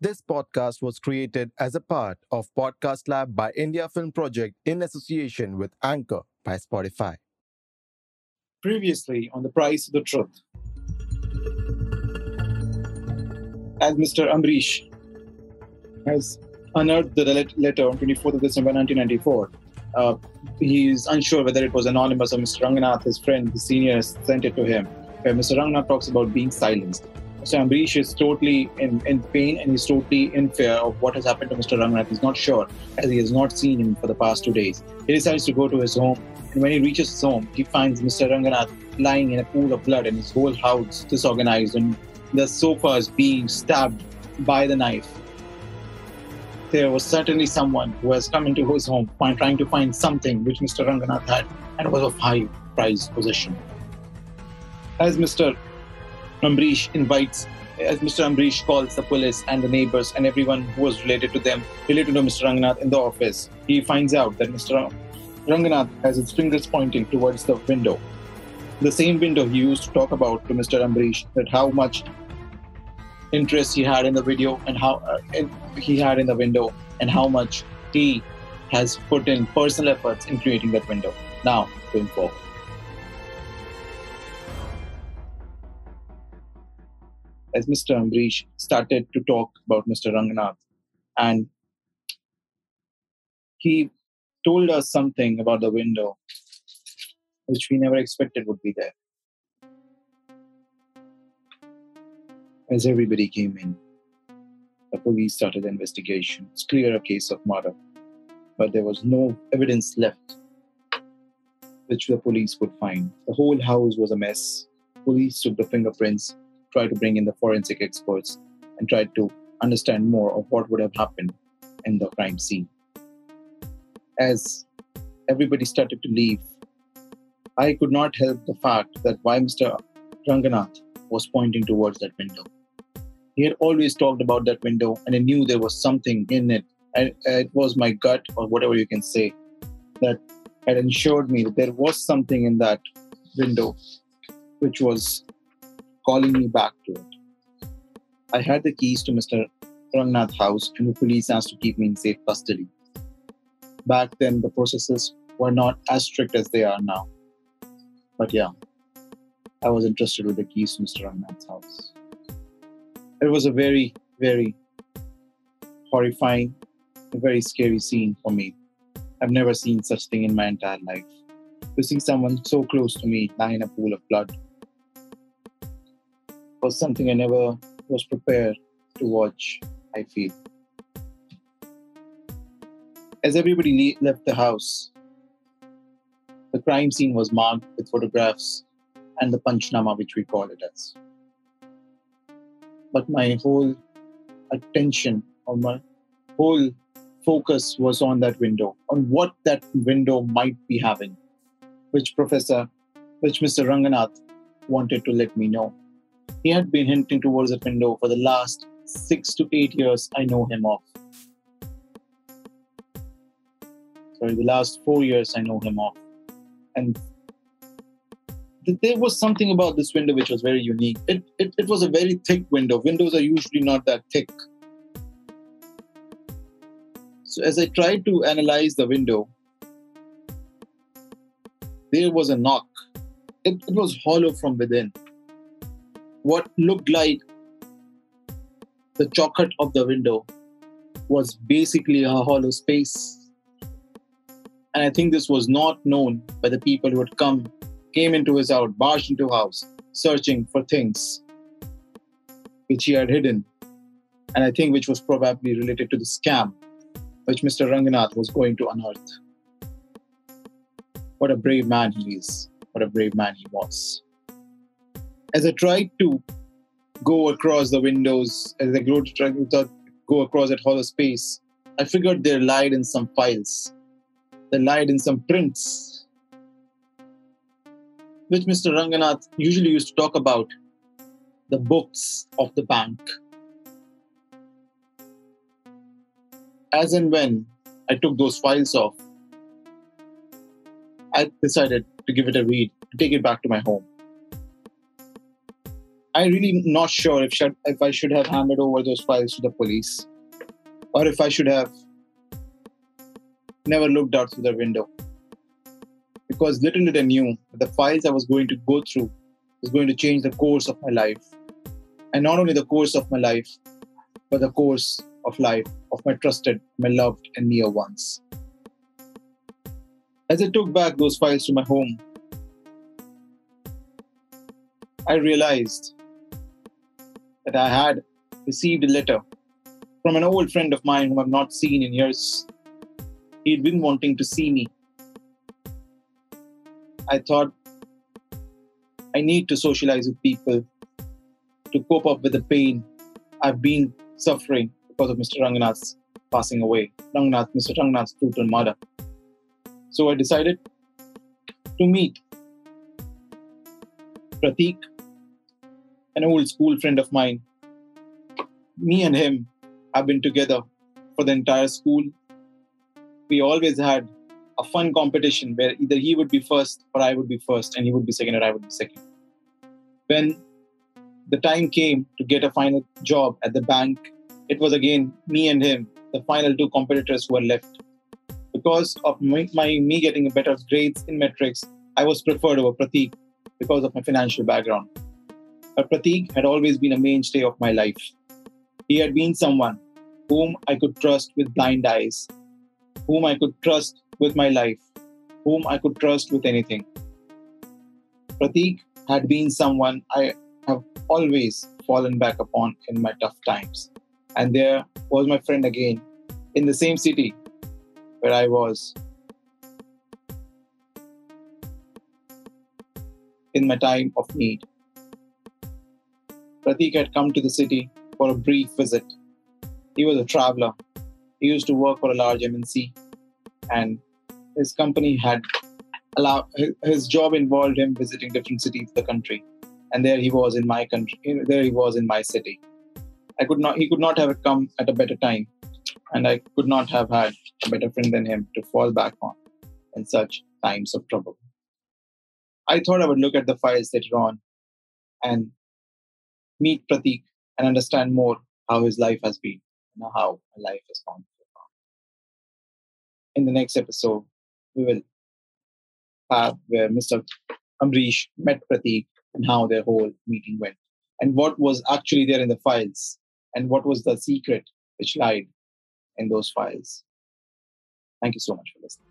This podcast was created as a part of Podcast Lab by India Film Project in association with Anchor by Spotify. Previously on The Price of the Truth. As Mr. Ambarish has unearthed the letter on 24th of December 1994, uh, he is unsure whether it was anonymous or Mr. Ranganath, his friend, the senior, sent it to him, where Mr. Ranganath talks about being silenced. Mr. Ambarish is totally in, in pain and he's totally in fear of what has happened to Mr. Ranganath. He's not sure, as he has not seen him for the past two days. He decides to go to his home, and when he reaches his home, he finds Mr. Ranganath lying in a pool of blood and his whole house disorganized, and the sofa is being stabbed by the knife there was certainly someone who has come into his home trying to find something which Mr. Ranganath had and was of high prize possession. As Mr. Ambarish invites, as Mr. Ambarish calls the police and the neighbors and everyone who was related to them, related to Mr. Ranganath in the office, he finds out that Mr. Ranganath has his fingers pointing towards the window. The same window he used to talk about to Mr. Ambarish that how much interest he had in the video and how uh, he had in the window and how much he has put in personal efforts in creating that window now going forward. As Mr. Ambarish started to talk about Mr. Ranganath, and he told us something about the window which we never expected would be there. As everybody came in, the police started the investigation. It's clear a case of murder, but there was no evidence left which the police could find. The whole house was a mess. Police took the fingerprints, tried to bring in the forensic experts, and try to understand more of what would have happened in the crime scene. As everybody started to leave, I could not help the fact that why Mr. Ranganath was pointing towards that window he had always talked about that window and I knew there was something in it. And uh, it was my gut, or whatever you can say, that had ensured me that there was something in that window which was calling me back to it. I had the keys to Mr. Ranganath's house, and the police asked to keep me in safe custody. Back then, the processes were not as strict as they are now. But yeah, I was interested with the keys to Mr. Ranganath's house it was a very, very horrifying, very scary scene for me. I've never seen such thing in my entire life. To see someone so close to me lying in a pool of blood was something I never was prepared to watch, I feel. As everybody le- left the house, the crime scene was marked with photographs and the panchnama, which we call it as but my whole attention or my whole focus was on that window, on what that window might be having, which Professor, which Mr. Ranganath wanted to let me know. He had been hinting towards that window for the last six to eight years I know him of. Sorry, the last four years I know him of. And there was something about this window which was very unique. It, it, it was a very thick window. Windows are usually not that thick. So as I tried to analyze the window, there was a knock. It, it was hollow from within. What looked like the chocolate of the window was basically a hollow space. And I think this was not known by the people who had come came into his house, barged into house, searching for things which he had hidden, and I think which was probably related to the scam which Mr. Ranganath was going to unearth. What a brave man he is. What a brave man he was. As I tried to go across the windows, as I go to go across that hollow space, I figured there lied in some files. There lied in some prints which Mr. Ranganath usually used to talk about the books of the bank. As and when I took those files off, I decided to give it a read, to take it back to my home. I really not sure if should, if I should have handed over those files to the police, or if I should have never looked out through the window. Because little did I knew that the files I was going to go through was going to change the course of my life, and not only the course of my life, but the course of life of my trusted, my loved, and near ones. As I took back those files to my home, I realized that I had received a letter from an old friend of mine whom I've not seen in years. He'd been wanting to see me. I thought I need to socialize with people to cope up with the pain I've been suffering because of Mr. Ranganath's passing away. Ranganath, Mr. Ranganath's brutal murder. So I decided to meet Pratik, an old school friend of mine. Me and him have been together for the entire school. We always had a fun competition where either he would be first or I would be first, and he would be second or I would be second. When the time came to get a final job at the bank, it was again me and him, the final two competitors who were left because of my, my, me getting better grades in metrics, I was preferred over Pratik because of my financial background. But Pratik had always been a mainstay of my life. He had been someone whom I could trust with blind eyes, whom I could trust with my life, whom I could trust with anything. Pratik had been someone I have always fallen back upon in my tough times. And there was my friend again in the same city where I was in my time of need. Pratik had come to the city for a brief visit. He was a traveler. He used to work for a large MNC, and his company had allowed his job involved him visiting different cities of the country. And there he was in my country. There he was in my city. I could not. He could not have come at a better time and I could not have had a better friend than him to fall back on in such times of trouble. I thought I would look at the files later on and meet Pratik and understand more how his life has been and how life has gone. In the next episode, we will have where Mr. Ambarish met Pratik and how their whole meeting went and what was actually there in the files and what was the secret which lied in those files. Thank you so much for listening.